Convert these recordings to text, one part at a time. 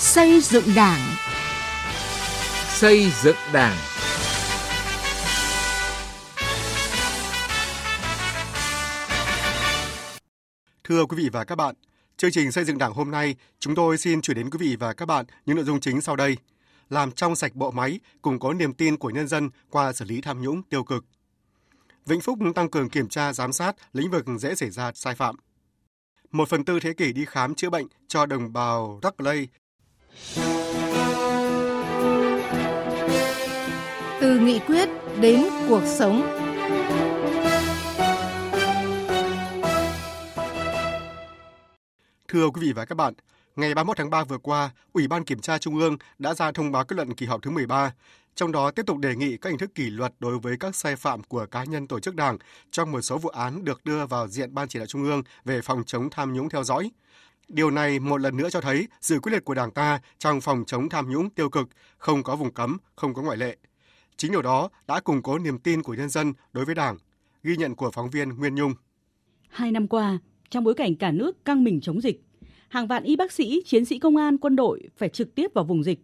Xây dựng Đảng. Xây dựng Đảng. Thưa quý vị và các bạn, chương trình xây dựng Đảng hôm nay, chúng tôi xin chuyển đến quý vị và các bạn những nội dung chính sau đây. Làm trong sạch bộ máy, củng cố niềm tin của nhân dân qua xử lý tham nhũng tiêu cực. Vĩnh Phúc tăng cường kiểm tra giám sát lĩnh vực dễ xảy ra sai phạm. Một phần tư thế kỷ đi khám chữa bệnh cho đồng bào Rắc Lây. Từ nghị quyết đến cuộc sống. Thưa quý vị và các bạn, ngày 31 tháng 3 vừa qua, Ủy ban Kiểm tra Trung ương đã ra thông báo kết luận kỳ họp thứ 13, trong đó tiếp tục đề nghị các hình thức kỷ luật đối với các sai phạm của cá nhân tổ chức đảng trong một số vụ án được đưa vào diện Ban chỉ đạo Trung ương về phòng chống tham nhũng theo dõi. Điều này một lần nữa cho thấy sự quyết liệt của Đảng ta trong phòng chống tham nhũng tiêu cực, không có vùng cấm, không có ngoại lệ. Chính điều đó đã củng cố niềm tin của nhân dân đối với Đảng. Ghi nhận của phóng viên Nguyên Nhung. Hai năm qua, trong bối cảnh cả nước căng mình chống dịch, hàng vạn y bác sĩ, chiến sĩ công an, quân đội phải trực tiếp vào vùng dịch.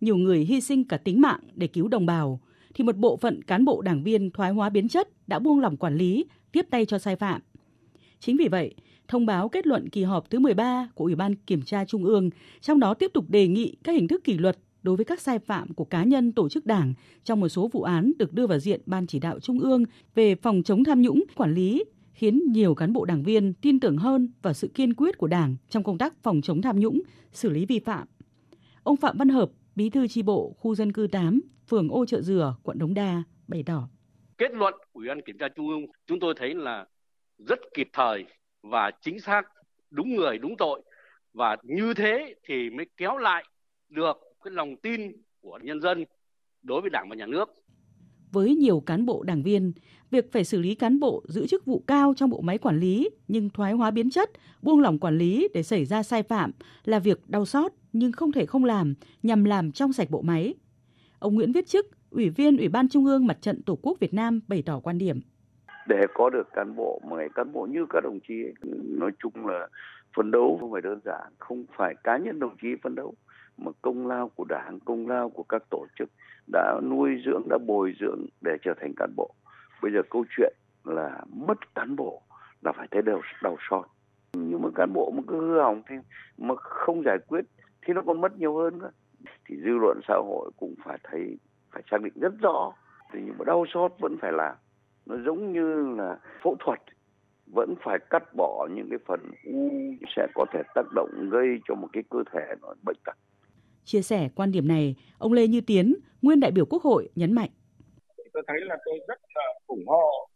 Nhiều người hy sinh cả tính mạng để cứu đồng bào, thì một bộ phận cán bộ đảng viên thoái hóa biến chất đã buông lỏng quản lý, tiếp tay cho sai phạm. Chính vì vậy, thông báo kết luận kỳ họp thứ 13 của Ủy ban Kiểm tra Trung ương, trong đó tiếp tục đề nghị các hình thức kỷ luật đối với các sai phạm của cá nhân tổ chức đảng trong một số vụ án được đưa vào diện Ban chỉ đạo Trung ương về phòng chống tham nhũng, quản lý, khiến nhiều cán bộ đảng viên tin tưởng hơn vào sự kiên quyết của Đảng trong công tác phòng chống tham nhũng, xử lý vi phạm. Ông Phạm Văn Hợp, Bí thư chi bộ khu dân cư 8, phường Ô Chợ Dừa, quận Đống Đa bày tỏ. Kết luận Ủy ban Kiểm tra Trung ương chúng tôi thấy là rất kịp thời và chính xác, đúng người, đúng tội và như thế thì mới kéo lại được cái lòng tin của nhân dân đối với Đảng và Nhà nước. Với nhiều cán bộ đảng viên, việc phải xử lý cán bộ giữ chức vụ cao trong bộ máy quản lý nhưng thoái hóa biến chất, buông lỏng quản lý để xảy ra sai phạm là việc đau xót nhưng không thể không làm nhằm làm trong sạch bộ máy. Ông Nguyễn Viết Chức, Ủy viên Ủy ban Trung ương Mặt trận Tổ quốc Việt Nam bày tỏ quan điểm. Để có được cán bộ mà cán bộ như các đồng chí nói chung là phấn đấu không phải đơn giản, không phải cá nhân đồng chí phấn đấu mà công lao của đảng, công lao của các tổ chức đã nuôi dưỡng, đã bồi dưỡng để trở thành cán bộ. Bây giờ câu chuyện là mất cán bộ là phải thấy đều đau xót. Nhưng mà cán bộ mà cứ hư hỏng thì mà không giải quyết thì nó còn mất nhiều hơn nữa. Thì dư luận xã hội cũng phải thấy phải xác định rất rõ. Thì nhưng mà đau xót vẫn phải làm. Nó giống như là phẫu thuật vẫn phải cắt bỏ những cái phần u sẽ có thể tác động gây cho một cái cơ thể nó bệnh tật. Chia sẻ quan điểm này, ông Lê Như Tiến, nguyên đại biểu Quốc hội nhấn mạnh. Tôi thấy là tôi rất là ủng hộ,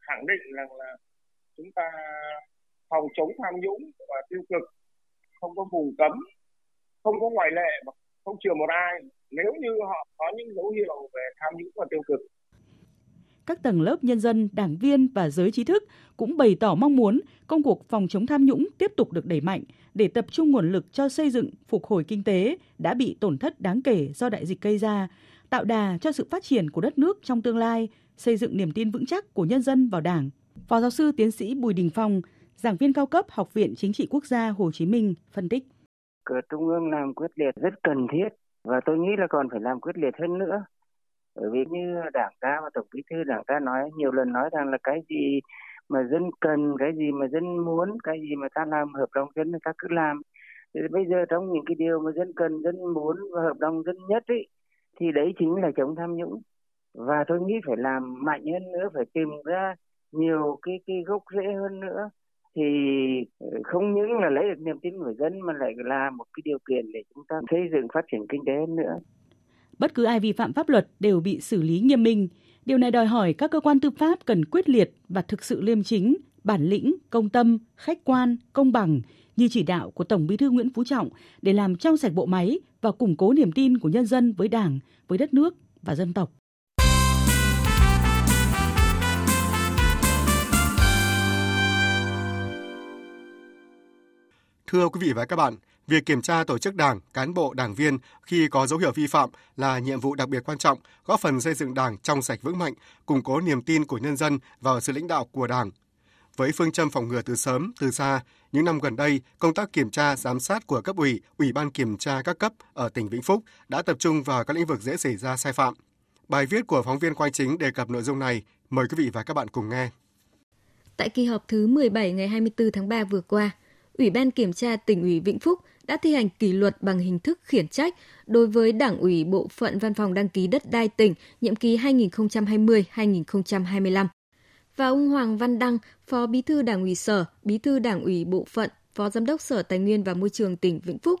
khẳng định rằng là chúng ta phòng chống tham nhũng và tiêu cực, không có vùng cấm, không có ngoại lệ và không chừa một ai nếu như họ có những dấu hiệu về tham nhũng và tiêu cực các tầng lớp nhân dân, đảng viên và giới trí thức cũng bày tỏ mong muốn công cuộc phòng chống tham nhũng tiếp tục được đẩy mạnh để tập trung nguồn lực cho xây dựng, phục hồi kinh tế đã bị tổn thất đáng kể do đại dịch gây ra, tạo đà cho sự phát triển của đất nước trong tương lai, xây dựng niềm tin vững chắc của nhân dân vào Đảng. Phó giáo sư tiến sĩ Bùi Đình Phong, giảng viên cao cấp Học viện Chính trị Quốc gia Hồ Chí Minh phân tích. Cửa Trung ương làm quyết liệt rất cần thiết và tôi nghĩ là còn phải làm quyết liệt hơn nữa bởi vì như đảng ta và tổng bí thư đảng ta nói, nhiều lần nói rằng là cái gì mà dân cần, cái gì mà dân muốn, cái gì mà ta làm hợp đồng dân ta cứ làm. Thì bây giờ trong những cái điều mà dân cần, dân muốn và hợp đồng dân nhất ấy thì đấy chính là chống tham nhũng. Và tôi nghĩ phải làm mạnh hơn nữa, phải tìm ra nhiều cái cái gốc rễ hơn nữa. Thì ờ, không những là lấy được niềm tin của dân mà lại là một cái điều kiện để chúng ta xây dựng phát triển kinh tế hơn nữa. Bất cứ ai vi phạm pháp luật đều bị xử lý nghiêm minh. Điều này đòi hỏi các cơ quan tư pháp cần quyết liệt và thực sự liêm chính, bản lĩnh, công tâm, khách quan, công bằng như chỉ đạo của Tổng Bí thư Nguyễn Phú Trọng để làm trong sạch bộ máy và củng cố niềm tin của nhân dân với Đảng, với đất nước và dân tộc. Thưa quý vị và các bạn, Việc kiểm tra tổ chức đảng, cán bộ, đảng viên khi có dấu hiệu vi phạm là nhiệm vụ đặc biệt quan trọng, góp phần xây dựng đảng trong sạch vững mạnh, củng cố niềm tin của nhân dân vào sự lãnh đạo của đảng. với phương châm phòng ngừa từ sớm, từ xa, những năm gần đây, công tác kiểm tra, giám sát của cấp ủy, ủy ban kiểm tra các cấp ở tỉnh Vĩnh Phúc đã tập trung vào các lĩnh vực dễ xảy ra sai phạm. Bài viết của phóng viên Quang Chính đề cập nội dung này. Mời quý vị và các bạn cùng nghe. Tại kỳ họp thứ 17 ngày 24 tháng 3 vừa qua, Ủy ban Kiểm tra tỉnh ủy Vĩnh Phúc đã thi hành kỷ luật bằng hình thức khiển trách đối với Đảng ủy Bộ phận Văn phòng đăng ký đất đai tỉnh nhiệm kỳ 2020-2025 và ông Hoàng Văn Đăng, Phó Bí thư Đảng ủy Sở, Bí thư Đảng ủy Bộ phận, Phó Giám đốc Sở Tài nguyên và Môi trường tỉnh Vĩnh Phúc.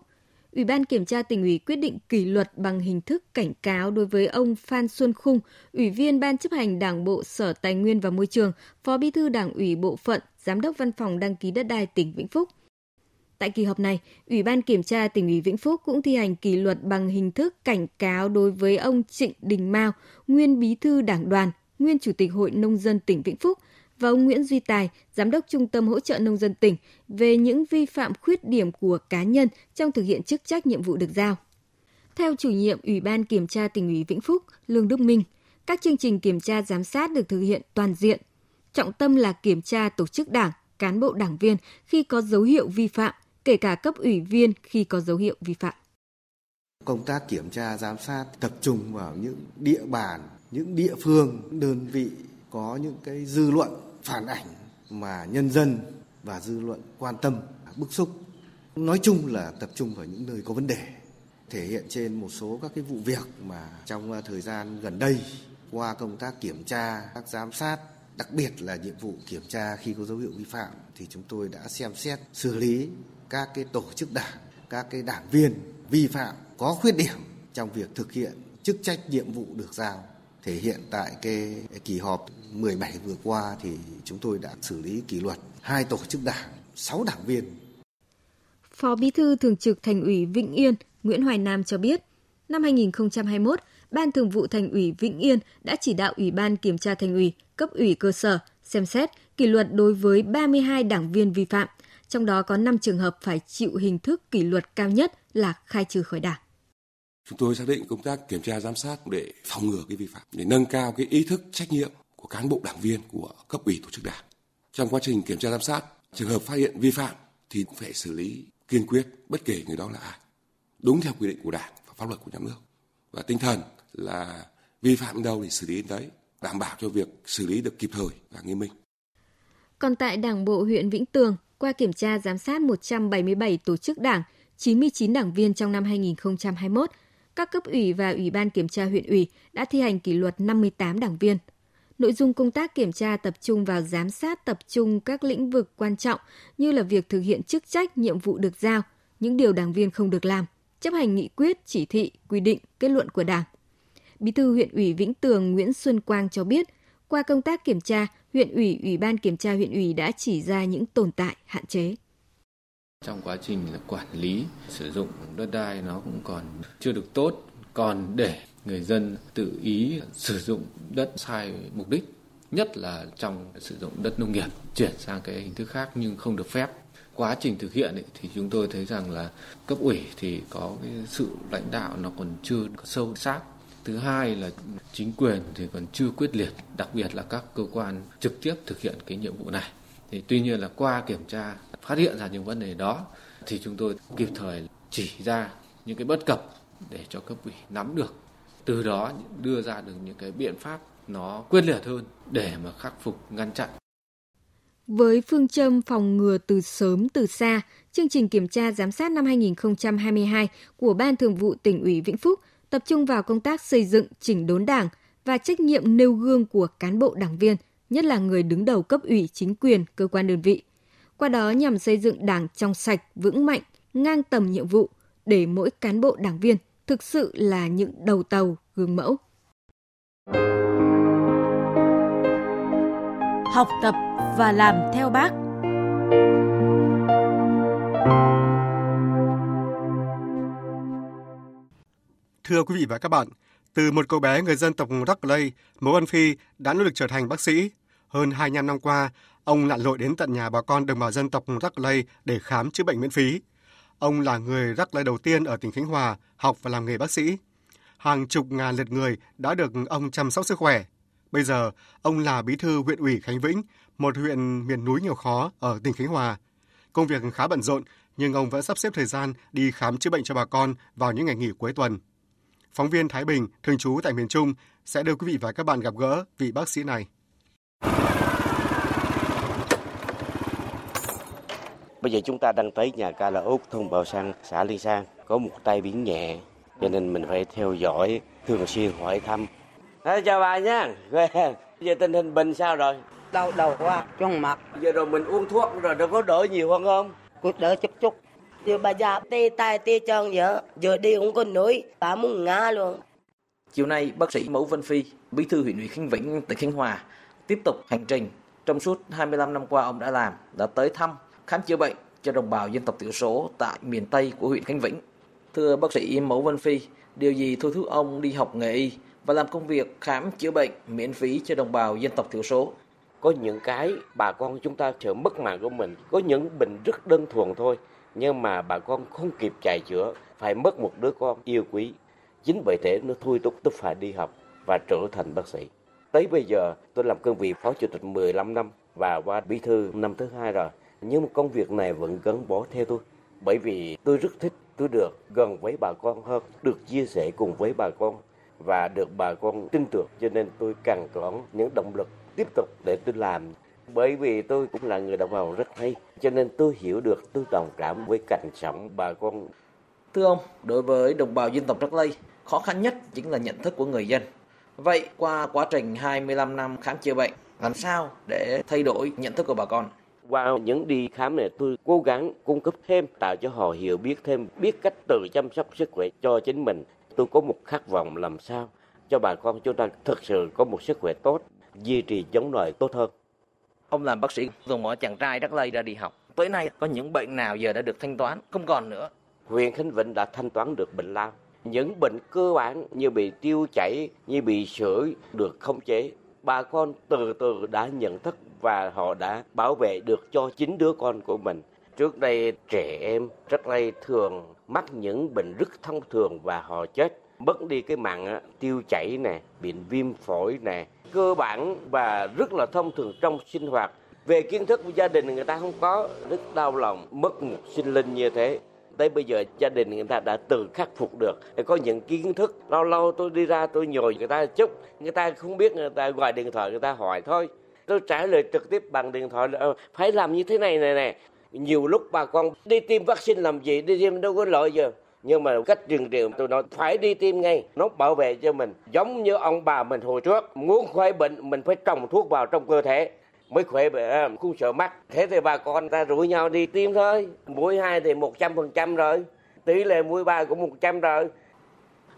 Ủy ban Kiểm tra tỉnh ủy quyết định kỷ luật bằng hình thức cảnh cáo đối với ông Phan Xuân Khung, Ủy viên Ban chấp hành Đảng bộ Sở Tài nguyên và Môi trường, Phó Bí thư Đảng ủy Bộ phận, Giám đốc Văn phòng đăng ký đất đai tỉnh Vĩnh Phúc. Tại kỳ họp này, Ủy ban Kiểm tra tỉnh ủy Vĩnh Phúc cũng thi hành kỷ luật bằng hình thức cảnh cáo đối với ông Trịnh Đình Mao, nguyên bí thư đảng đoàn, nguyên chủ tịch Hội Nông dân tỉnh Vĩnh Phúc và ông Nguyễn Duy Tài, Giám đốc Trung tâm Hỗ trợ Nông dân tỉnh về những vi phạm khuyết điểm của cá nhân trong thực hiện chức trách nhiệm vụ được giao. Theo chủ nhiệm Ủy ban Kiểm tra tỉnh ủy Vĩnh Phúc, Lương Đức Minh, các chương trình kiểm tra giám sát được thực hiện toàn diện. Trọng tâm là kiểm tra tổ chức đảng, cán bộ đảng viên khi có dấu hiệu vi phạm, kể cả cấp ủy viên khi có dấu hiệu vi phạm. Công tác kiểm tra giám sát tập trung vào những địa bàn, những địa phương, đơn vị có những cái dư luận phản ảnh mà nhân dân và dư luận quan tâm, bức xúc. Nói chung là tập trung vào những nơi có vấn đề, thể hiện trên một số các cái vụ việc mà trong ờ, thời gian gần đây qua công tác kiểm tra, các giám sát, đặc biệt là nhiệm vụ kiểm tra khi có dấu hiệu vi phạm thì chúng tôi đã xem xét xử lý các cái tổ chức đảng, các cái đảng viên vi phạm có khuyết điểm trong việc thực hiện chức trách nhiệm vụ được giao thể hiện tại cái kỳ họp 17 vừa qua thì chúng tôi đã xử lý kỷ luật hai tổ chức đảng, 6 đảng viên. Phó Bí thư Thường trực Thành ủy Vĩnh Yên Nguyễn Hoài Nam cho biết, năm 2021, Ban Thường vụ Thành ủy Vĩnh Yên đã chỉ đạo Ủy ban Kiểm tra Thành ủy, cấp ủy cơ sở xem xét kỷ luật đối với 32 đảng viên vi phạm, trong đó có 5 trường hợp phải chịu hình thức kỷ luật cao nhất là khai trừ khỏi đảng. Chúng tôi xác định công tác kiểm tra giám sát để phòng ngừa cái vi phạm, để nâng cao cái ý thức trách nhiệm của cán bộ đảng viên của cấp ủy tổ chức đảng. Trong quá trình kiểm tra giám sát, trường hợp phát hiện vi phạm thì cũng phải xử lý kiên quyết bất kể người đó là ai, đúng theo quy định của đảng và pháp luật của nhà nước. Và tinh thần là vi phạm đâu thì xử lý đến đấy, đảm bảo cho việc xử lý được kịp thời và nghiêm minh. Còn tại Đảng bộ huyện Vĩnh Tường, qua kiểm tra giám sát 177 tổ chức đảng, 99 đảng viên trong năm 2021, các cấp ủy và ủy ban kiểm tra huyện ủy đã thi hành kỷ luật 58 đảng viên. Nội dung công tác kiểm tra tập trung vào giám sát tập trung các lĩnh vực quan trọng như là việc thực hiện chức trách, nhiệm vụ được giao, những điều đảng viên không được làm, chấp hành nghị quyết, chỉ thị, quy định, kết luận của Đảng. Bí thư huyện ủy Vĩnh Tường Nguyễn Xuân Quang cho biết, qua công tác kiểm tra, huyện ủy, ủy ban kiểm tra huyện ủy đã chỉ ra những tồn tại, hạn chế. Trong quá trình là quản lý sử dụng đất đai nó cũng còn chưa được tốt, còn để người dân tự ý sử dụng đất sai mục đích, nhất là trong sử dụng đất nông nghiệp chuyển sang cái hình thức khác nhưng không được phép. Quá trình thực hiện ấy, thì chúng tôi thấy rằng là cấp ủy thì có cái sự lãnh đạo nó còn chưa sâu sắc Thứ hai là chính quyền thì còn chưa quyết liệt, đặc biệt là các cơ quan trực tiếp thực hiện cái nhiệm vụ này. Thì tuy nhiên là qua kiểm tra phát hiện ra những vấn đề đó thì chúng tôi kịp thời chỉ ra những cái bất cập để cho cấp ủy nắm được. Từ đó đưa ra được những cái biện pháp nó quyết liệt hơn để mà khắc phục ngăn chặn. Với phương châm phòng ngừa từ sớm từ xa, chương trình kiểm tra giám sát năm 2022 của Ban Thường vụ tỉnh ủy Vĩnh Phúc tập trung vào công tác xây dựng chỉnh đốn đảng và trách nhiệm nêu gương của cán bộ đảng viên, nhất là người đứng đầu cấp ủy chính quyền, cơ quan đơn vị. Qua đó nhằm xây dựng đảng trong sạch, vững mạnh, ngang tầm nhiệm vụ để mỗi cán bộ đảng viên thực sự là những đầu tàu, gương mẫu. Học tập và làm theo bác. Thưa quý vị và các bạn, từ một cậu bé người dân tộc Rắc Lây, Mẫu Văn Phi đã nỗ lực trở thành bác sĩ. Hơn 25 năm qua, ông lặn lội đến tận nhà bà con đồng bào dân tộc Rắc Lây để khám chữa bệnh miễn phí. Ông là người Rắc Lây đầu tiên ở tỉnh Khánh Hòa học và làm nghề bác sĩ. Hàng chục ngàn lượt người đã được ông chăm sóc sức khỏe. Bây giờ, ông là bí thư huyện ủy Khánh Vĩnh, một huyện miền núi nghèo khó ở tỉnh Khánh Hòa. Công việc khá bận rộn, nhưng ông vẫn sắp xếp thời gian đi khám chữa bệnh cho bà con vào những ngày nghỉ cuối tuần. Phóng viên Thái Bình, thường trú tại miền Trung, sẽ đưa quý vị và các bạn gặp gỡ vị bác sĩ này. Bây giờ chúng ta đang tới nhà ca là Úc, thôn Bào Sang, xã Liên Sang, có một tay biến nhẹ, cho nên mình phải theo dõi, thường xuyên hỏi thăm. À, chào bà nha, giờ tình hình bệnh sao rồi? Đau đầu quá, trong mặt. Giờ rồi mình uống thuốc rồi, nó có đỡ nhiều hơn không? Cũng đỡ chút chút. Giờ bà già tê tay tê chân vậy, giờ đi không có nổi, bà muốn ngã luôn. Chiều nay, bác sĩ Mẫu Vân Phi, bí thư huyện ủy Khánh Vĩnh, tỉnh Khánh Hòa, tiếp tục hành trình. Trong suốt 25 năm qua ông đã làm, đã tới thăm, khám chữa bệnh cho đồng bào dân tộc thiểu số tại miền Tây của huyện Khánh Vĩnh. Thưa bác sĩ Mẫu Vân Phi, điều gì thôi thúc ông đi học nghề y và làm công việc khám chữa bệnh miễn phí cho đồng bào dân tộc thiểu số? Có những cái bà con chúng ta sợ mất mạng của mình, có những bệnh rất đơn thuần thôi, nhưng mà bà con không kịp chạy chữa, phải mất một đứa con yêu quý. Chính bởi thế nó thôi thúc tôi phải đi học và trở thành bác sĩ. Tới bây giờ tôi làm cương vị phó chủ tịch 15 năm và qua bí thư năm thứ hai rồi. Nhưng mà công việc này vẫn gắn bó theo tôi. Bởi vì tôi rất thích tôi được gần với bà con hơn, được chia sẻ cùng với bà con và được bà con tin tưởng cho nên tôi càng có những động lực tiếp tục để tôi làm bởi vì tôi cũng là người đồng bào rất hay cho nên tôi hiểu được tôi đồng cảm với cảnh sống bà con. Thưa ông đối với đồng bào dân tộc Trắc Lây khó khăn nhất chính là nhận thức của người dân. Vậy qua quá trình 25 năm khám chữa bệnh làm sao để thay đổi nhận thức của bà con? Qua những đi khám này tôi cố gắng cung cấp thêm tạo cho họ hiểu biết thêm biết cách tự chăm sóc sức khỏe cho chính mình. Tôi có một khát vọng làm sao cho bà con chúng ta thực sự có một sức khỏe tốt duy trì chống lại tốt hơn ông làm bác sĩ, dùng mọi chàng trai đắc lây ra đi học. Tới nay, có những bệnh nào giờ đã được thanh toán? Không còn nữa. Huyện khánh vĩnh đã thanh toán được bệnh lao. Những bệnh cơ bản như bị tiêu chảy, như bị sởi được khống chế. Bà con từ từ đã nhận thức và họ đã bảo vệ được cho chính đứa con của mình. Trước đây, trẻ em rất lây thường mắc những bệnh rất thông thường và họ chết mất đi cái mạng tiêu chảy nè, bệnh viêm phổi nè. Cơ bản và rất là thông thường trong sinh hoạt. Về kiến thức của gia đình người ta không có, rất đau lòng, mất một sinh linh như thế. Tới bây giờ gia đình người ta đã tự khắc phục được. Có những kiến thức, lâu lâu tôi đi ra tôi nhồi người ta chút, người ta không biết, người ta gọi điện thoại, người ta hỏi thôi. Tôi trả lời trực tiếp bằng điện thoại là ờ, phải làm như thế này này nè. Nhiều lúc bà con đi tiêm vaccine làm gì, đi tiêm đâu có lợi giờ nhưng mà cách truyền truyền tôi nói phải đi tiêm ngay. Nó bảo vệ cho mình. Giống như ông bà mình hồi trước muốn khỏi bệnh mình phải trồng thuốc vào trong cơ thể. Mới khỏe bệnh à, không sợ mắc. Thế thì bà con ta rủ nhau đi tiêm thôi. Mũi hai thì một trăm phần trăm rồi. Tỷ lệ mũi ba cũng một trăm rồi.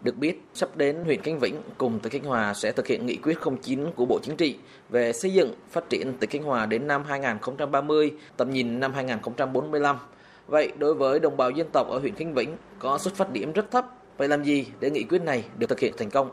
Được biết, sắp đến huyện Khánh Vĩnh cùng tỉnh Khánh Hòa sẽ thực hiện nghị quyết 09 của Bộ Chính trị về xây dựng, phát triển tỉnh Khánh Hòa đến năm 2030, tầm nhìn năm 2045. Vậy đối với đồng bào dân tộc ở huyện Khánh Vĩnh có xuất phát điểm rất thấp, vậy làm gì để nghị quyết này được thực hiện thành công?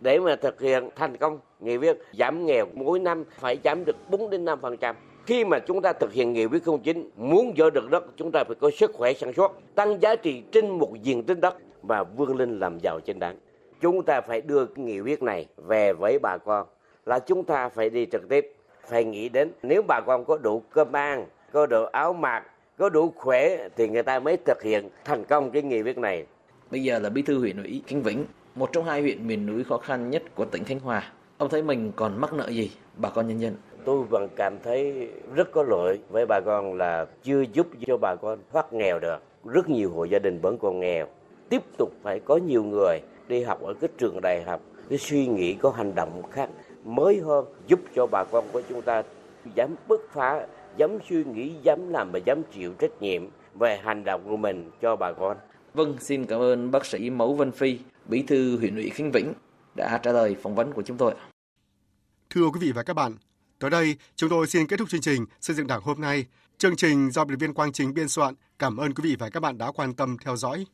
Để mà thực hiện thành công nghị quyết giảm nghèo mỗi năm phải giảm được 4 đến 5%. Khi mà chúng ta thực hiện nghị quyết 09 muốn giữ được đất chúng ta phải có sức khỏe sản xuất, tăng giá trị trên một diện tích đất và vươn lên làm giàu trên đảng Chúng ta phải đưa cái nghị quyết này về với bà con là chúng ta phải đi trực tiếp, phải nghĩ đến nếu bà con có đủ cơm ăn, có đủ áo mặc, có đủ khỏe thì người ta mới thực hiện thành công cái nghị quyết này. Bây giờ là bí thư huyện ủy Khánh Vĩnh, một trong hai huyện miền núi khó khăn nhất của tỉnh Khánh Hòa. Ông thấy mình còn mắc nợ gì bà con nhân dân? Tôi vẫn cảm thấy rất có lỗi với bà con là chưa giúp cho bà con thoát nghèo được. Rất nhiều hộ gia đình vẫn còn nghèo. Tiếp tục phải có nhiều người đi học ở cái trường đại học, cái suy nghĩ có hành động khác mới hơn giúp cho bà con của chúng ta dám bứt phá dám suy nghĩ, dám làm và dám chịu trách nhiệm về hành động của mình cho bà con. Vâng, xin cảm ơn bác sĩ Mẫu Vân Phi, bí thư huyện ủy Khánh Vĩnh đã trả lời phỏng vấn của chúng tôi. Thưa quý vị và các bạn, tới đây chúng tôi xin kết thúc chương trình xây dựng đảng hôm nay. Chương trình do biên viên Quang Chính biên soạn. Cảm ơn quý vị và các bạn đã quan tâm theo dõi.